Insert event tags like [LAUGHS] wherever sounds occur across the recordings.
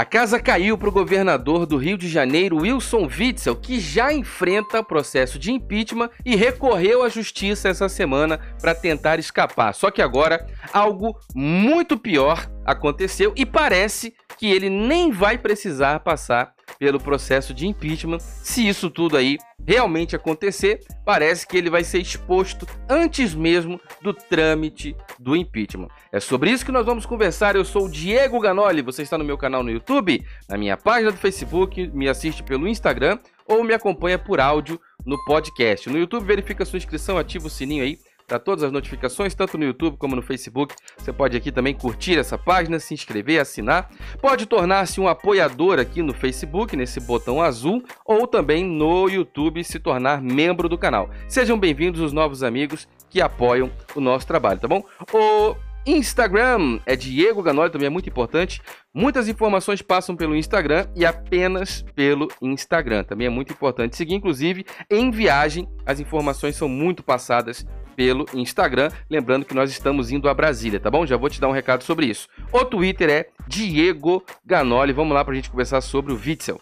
A casa caiu para o governador do Rio de Janeiro, Wilson Witzel, que já enfrenta processo de impeachment e recorreu à justiça essa semana para tentar escapar. Só que agora algo muito pior aconteceu e parece que ele nem vai precisar passar pelo processo de impeachment. Se isso tudo aí realmente acontecer, parece que ele vai ser exposto antes mesmo do trâmite do impeachment. É sobre isso que nós vamos conversar. Eu sou o Diego Ganoli, você está no meu canal no YouTube, na minha página do Facebook, me assiste pelo Instagram ou me acompanha por áudio no podcast. No YouTube, verifica sua inscrição, ativa o sininho aí para todas as notificações, tanto no YouTube como no Facebook. Você pode aqui também curtir essa página, se inscrever, assinar. Pode tornar-se um apoiador aqui no Facebook, nesse botão azul, ou também no YouTube se tornar membro do canal. Sejam bem-vindos os novos amigos que apoiam o nosso trabalho, tá bom? O Instagram é Diego Ganoli, também é muito importante. Muitas informações passam pelo Instagram e apenas pelo Instagram. Também é muito importante seguir, inclusive em viagem, as informações são muito passadas pelo Instagram. Lembrando que nós estamos indo a Brasília, tá bom? Já vou te dar um recado sobre isso. O Twitter é Diego Ganoli. Vamos lá para a gente conversar sobre o Witzel.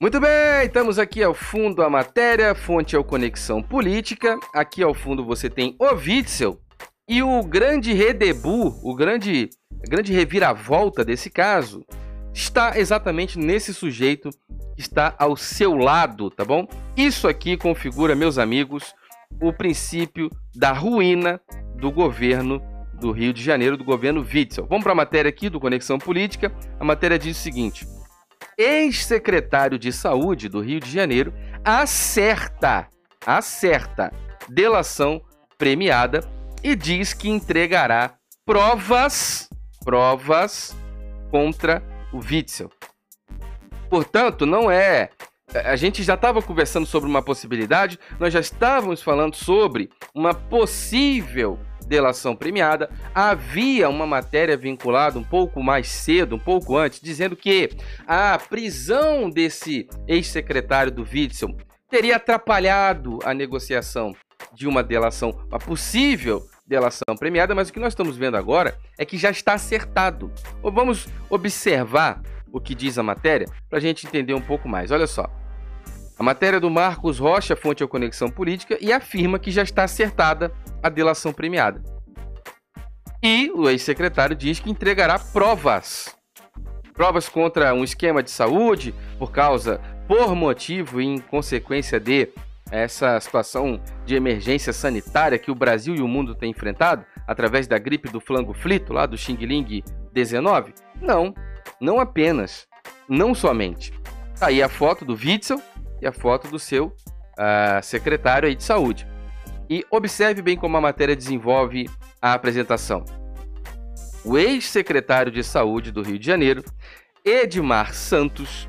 Muito bem, estamos aqui ao fundo a matéria, fonte é o Conexão Política. Aqui ao fundo você tem o Witzel e o grande redebu, o grande, grande reviravolta desse caso, está exatamente nesse sujeito está ao seu lado, tá bom? Isso aqui configura, meus amigos, o princípio da ruína do governo do Rio de Janeiro, do governo Witzel. Vamos para a matéria aqui do Conexão Política. A matéria diz o seguinte: ex-secretário de Saúde do Rio de Janeiro acerta, acerta delação premiada e diz que entregará provas, provas contra o Witzel. Portanto, não é. A gente já estava conversando sobre uma possibilidade, nós já estávamos falando sobre uma possível delação premiada. Havia uma matéria vinculada um pouco mais cedo, um pouco antes, dizendo que a prisão desse ex-secretário do Witzel teria atrapalhado a negociação de uma delação, uma possível delação premiada, mas o que nós estamos vendo agora é que já está acertado. Vamos observar o que diz a matéria para a gente entender um pouco mais. Olha só. A matéria do Marcos Rocha, fonte ao Conexão Política, e afirma que já está acertada a delação premiada. E o ex-secretário diz que entregará provas. Provas contra um esquema de saúde por causa, por motivo e em consequência de essa situação de emergência sanitária que o Brasil e o mundo têm enfrentado através da gripe do flango flito, lá do Xing Ling 19? Não, não apenas, não somente. Tá aí a foto do Witzel e a foto do seu uh, secretário aí de saúde. E observe bem como a matéria desenvolve a apresentação. O ex-secretário de saúde do Rio de Janeiro, Edmar Santos,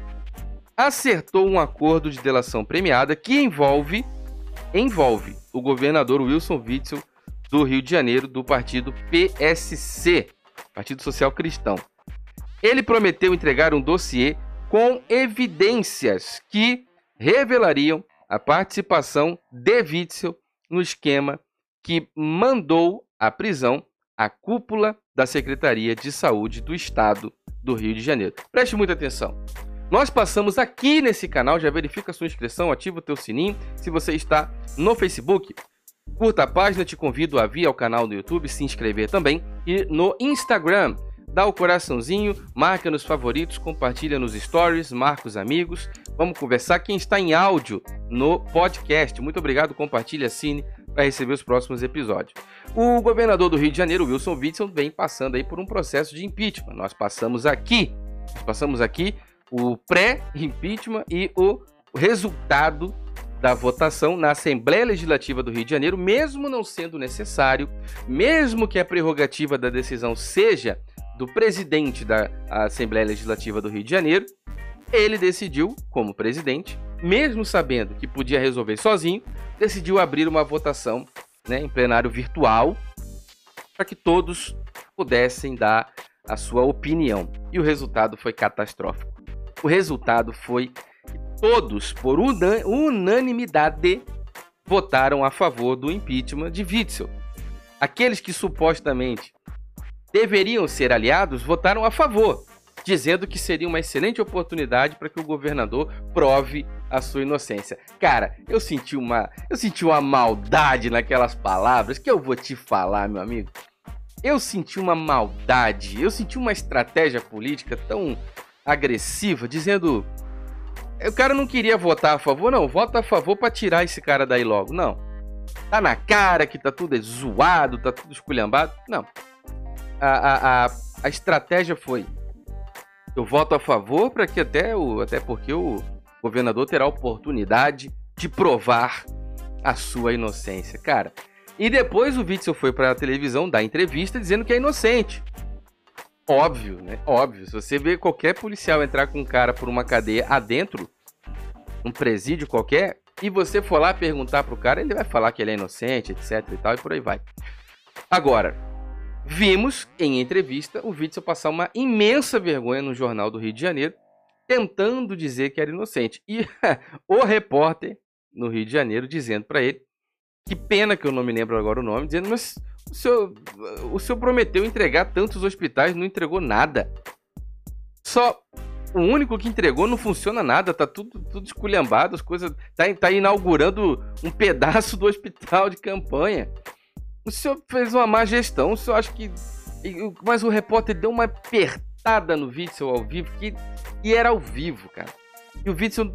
acertou um acordo de delação premiada que envolve envolve o governador Wilson Witzel do Rio de Janeiro do partido PSC, Partido Social Cristão. Ele prometeu entregar um dossiê com evidências que revelariam a participação de Witzel no esquema que mandou à prisão a cúpula da Secretaria de Saúde do Estado do Rio de Janeiro. Preste muita atenção. Nós passamos aqui nesse canal, já verifica sua inscrição, ativa o teu sininho. Se você está no Facebook, curta a página, te convido a vir ao canal do YouTube, se inscrever também. E no Instagram, dá o coraçãozinho, marca nos favoritos, compartilha nos stories, marca os amigos. Vamos conversar. Quem está em áudio no podcast, muito obrigado, compartilha, assine para receber os próximos episódios. O governador do Rio de Janeiro, Wilson Witzel, vem passando aí por um processo de impeachment. Nós passamos aqui, passamos aqui o pré-impeachment e o resultado da votação na Assembleia Legislativa do Rio de Janeiro, mesmo não sendo necessário, mesmo que a prerrogativa da decisão seja do presidente da Assembleia Legislativa do Rio de Janeiro, ele decidiu, como presidente, mesmo sabendo que podia resolver sozinho, decidiu abrir uma votação né, em plenário virtual para que todos pudessem dar a sua opinião. E o resultado foi catastrófico. O resultado foi que todos, por unanimidade, votaram a favor do impeachment de Witzel. aqueles que supostamente deveriam ser aliados votaram a favor, dizendo que seria uma excelente oportunidade para que o governador prove a sua inocência. Cara, eu senti uma, eu senti uma maldade naquelas palavras que eu vou te falar, meu amigo. Eu senti uma maldade, eu senti uma estratégia política tão agressiva, dizendo o cara não queria votar a favor, não. Vota a favor para tirar esse cara daí logo. Não. Tá na cara que tá tudo zoado, tá tudo esculhambado. Não. A, a, a, estratégia foi: eu voto a favor para que até o. Até porque o governador terá a oportunidade de provar a sua inocência. Cara. E depois o Witzel foi para a televisão dar entrevista dizendo que é inocente. Óbvio, né? Óbvio. Se você vê qualquer policial entrar com um cara por uma cadeia adentro, um presídio qualquer, e você for lá perguntar pro cara, ele vai falar que ele é inocente, etc e tal, e por aí vai. Agora, vimos em entrevista o Witzel passar uma imensa vergonha no Jornal do Rio de Janeiro, tentando dizer que era inocente. E [LAUGHS] o repórter no Rio de Janeiro dizendo para ele, que pena que eu não me lembro agora o nome, dizendo, mas o senhor, o senhor prometeu entregar tantos hospitais, não entregou nada. Só o único que entregou não funciona nada, tá tudo, tudo esculhambado, as coisas. Tá, tá inaugurando um pedaço do hospital de campanha. O senhor fez uma má gestão, o senhor acha que. Mas o repórter deu uma apertada no Witzel ao vivo, que, e era ao vivo, cara. E o Witzel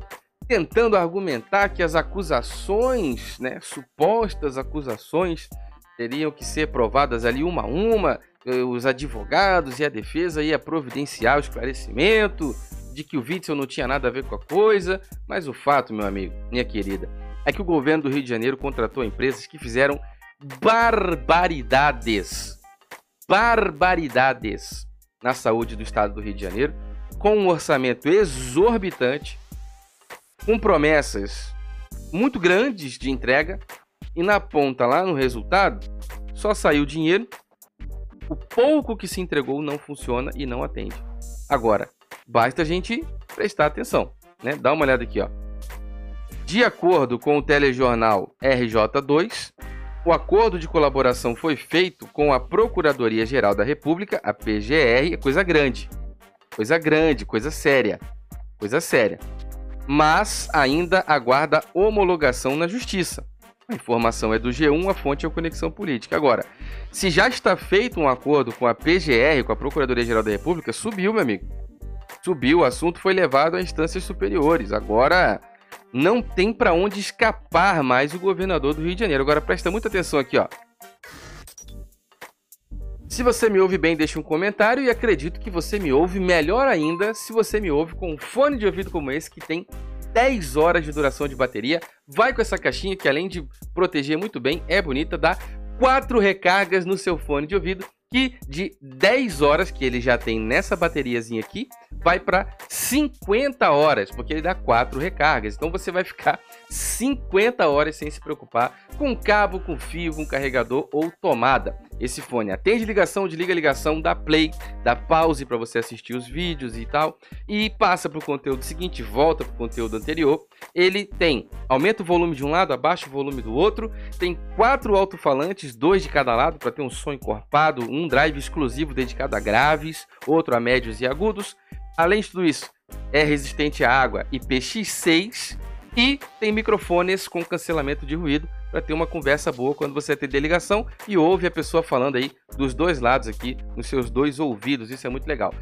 tentando argumentar que as acusações, né, supostas acusações, teriam que ser provadas ali uma a uma, eh, os advogados e a defesa ia providenciar o esclarecimento de que o Witzel não tinha nada a ver com a coisa, mas o fato, meu amigo, minha querida, é que o governo do Rio de Janeiro contratou empresas que fizeram barbaridades, barbaridades na saúde do estado do Rio de Janeiro, com um orçamento exorbitante, com promessas muito grandes de entrega, e na ponta lá no resultado só saiu dinheiro. O pouco que se entregou não funciona e não atende. Agora, basta a gente prestar atenção, né? Dá uma olhada aqui, ó. De acordo com o telejornal RJ2, o acordo de colaboração foi feito com a Procuradoria-Geral da República, a PGR, é coisa grande. Coisa grande, coisa séria. Coisa séria. Mas ainda aguarda homologação na Justiça. A informação é do G1, a fonte é o Conexão Política. Agora, se já está feito um acordo com a PGR, com a Procuradoria-Geral da República, subiu, meu amigo. Subiu, o assunto foi levado a instâncias superiores. Agora, não tem para onde escapar mais o governador do Rio de Janeiro. Agora, presta muita atenção aqui, ó. Se você me ouve bem, deixe um comentário e acredito que você me ouve melhor ainda se você me ouve com um fone de ouvido como esse que tem 10 horas de duração de bateria. Vai com essa caixinha que além de proteger muito bem, é bonita, dá 4 recargas no seu fone de ouvido que de 10 horas que ele já tem nessa bateriazinha aqui, vai para 50 horas, porque ele dá 4 recargas. Então você vai ficar 50 horas sem se preocupar com cabo, com fio, com carregador ou tomada. Esse fone atende ligação, desliga ligação, dá play, dá pause para você assistir os vídeos e tal, e passa para o conteúdo seguinte, volta para o conteúdo anterior. Ele tem aumenta o volume de um lado, abaixa o volume do outro, tem quatro alto-falantes, dois de cada lado para ter um som encorpado, um drive exclusivo dedicado a graves, outro a médios e agudos. Além de tudo isso, é resistente à água IPX6 e tem microfones com cancelamento de ruído para ter uma conversa boa quando você atender ligação e ouve a pessoa falando aí dos dois lados aqui, nos seus dois ouvidos. Isso é muito legal.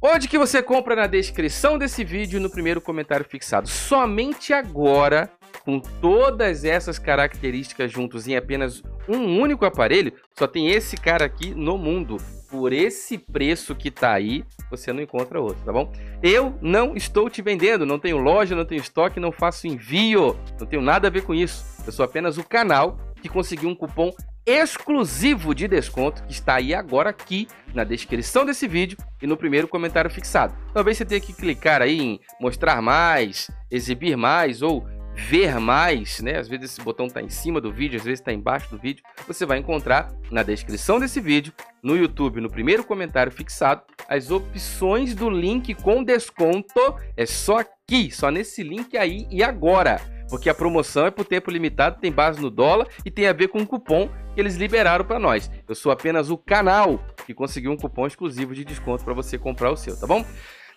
Onde que você compra na descrição desse vídeo no primeiro comentário fixado. Somente agora, com todas essas características juntos em apenas um único aparelho, só tem esse cara aqui no mundo por esse preço que tá aí, você não encontra outro, tá bom? Eu não estou te vendendo, não tenho loja, não tenho estoque, não faço envio, não tenho nada a ver com isso. Eu sou apenas o canal que conseguiu um cupom exclusivo de desconto que está aí agora aqui na descrição desse vídeo e no primeiro comentário fixado. Talvez você tenha que clicar aí em mostrar mais, exibir mais ou ver mais, né? Às vezes esse botão está em cima do vídeo, às vezes está embaixo do vídeo. Você vai encontrar na descrição desse vídeo, no YouTube, no primeiro comentário fixado, as opções do link com desconto. É só aqui, só nesse link aí e agora. Porque a promoção é por tempo limitado, tem base no dólar e tem a ver com o cupom que eles liberaram para nós. Eu sou apenas o canal que conseguiu um cupom exclusivo de desconto para você comprar o seu, tá bom?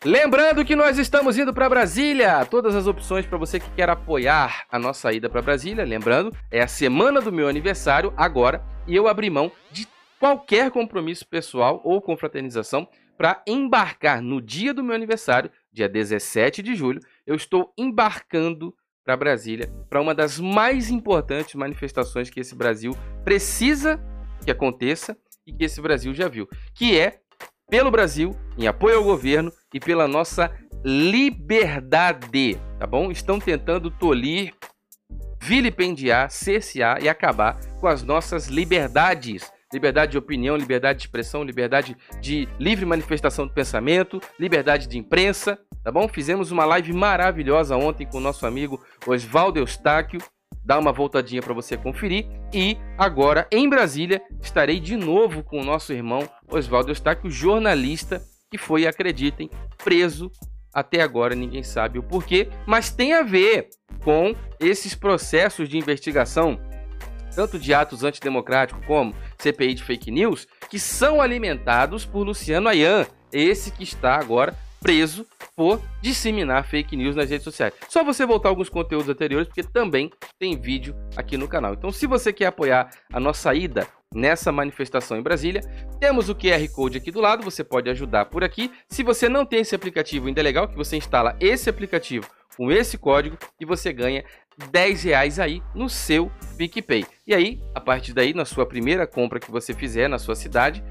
Lembrando que nós estamos indo para Brasília. Todas as opções para você que quer apoiar a nossa ida para Brasília. Lembrando, é a semana do meu aniversário agora e eu abri mão de qualquer compromisso pessoal ou confraternização para embarcar no dia do meu aniversário, dia 17 de julho. Eu estou embarcando para Brasília para uma das mais importantes manifestações que esse Brasil precisa que aconteça e que esse Brasil já viu, que é pelo Brasil, em apoio ao governo e pela nossa liberdade, tá bom? Estão tentando tolir, vilipendiar, cercear e acabar com as nossas liberdades. Liberdade de opinião, liberdade de expressão, liberdade de livre manifestação do pensamento, liberdade de imprensa, tá bom? Fizemos uma live maravilhosa ontem com o nosso amigo Oswaldo Eustáquio, dá uma voltadinha para você conferir. E agora, em Brasília, estarei de novo com o nosso irmão Oswaldo Eustáquio, jornalista que foi, acreditem, preso. Até agora ninguém sabe o porquê, mas tem a ver com esses processos de investigação, tanto de atos antidemocráticos como CPI de fake news, que são alimentados por Luciano Ayan, esse que está agora preso por disseminar fake news nas redes sociais. Só você voltar alguns conteúdos anteriores, porque também tem vídeo aqui no canal. Então, se você quer apoiar a nossa ida nessa manifestação em Brasília, temos o QR Code aqui do lado, você pode ajudar por aqui. Se você não tem esse aplicativo, ainda é legal que você instala esse aplicativo com esse código e você ganha 10 reais aí no seu PicPay. E aí, a partir daí, na sua primeira compra que você fizer na sua cidade,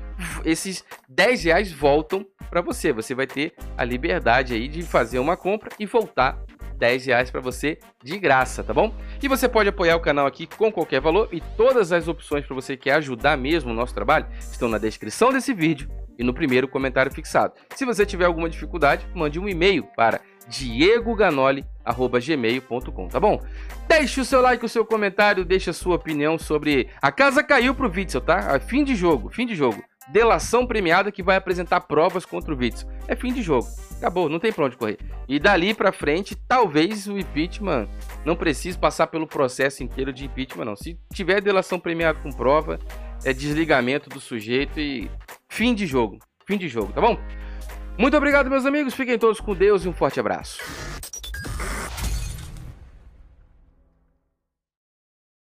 esses 10 reais voltam para você. Você vai ter a liberdade aí de fazer uma compra e voltar 10 reais para você de graça, tá bom? E você pode apoiar o canal aqui com qualquer valor e todas as opções para você que quer ajudar mesmo o nosso trabalho estão na descrição desse vídeo e no primeiro comentário fixado. Se você tiver alguma dificuldade, mande um e-mail para diegoganoli@gmail.com, tá bom? Deixe o seu like, o seu comentário, deixe a sua opinião sobre a casa caiu pro Witzel, tá? Fim de jogo, fim de jogo delação premiada que vai apresentar provas contra o Witzel. É fim de jogo. Acabou, não tem pra onde correr. E dali pra frente, talvez o impeachment não precise passar pelo processo inteiro de impeachment, não. Se tiver delação premiada com prova, é desligamento do sujeito e fim de jogo. Fim de jogo, tá bom? Muito obrigado, meus amigos. Fiquem todos com Deus e um forte abraço.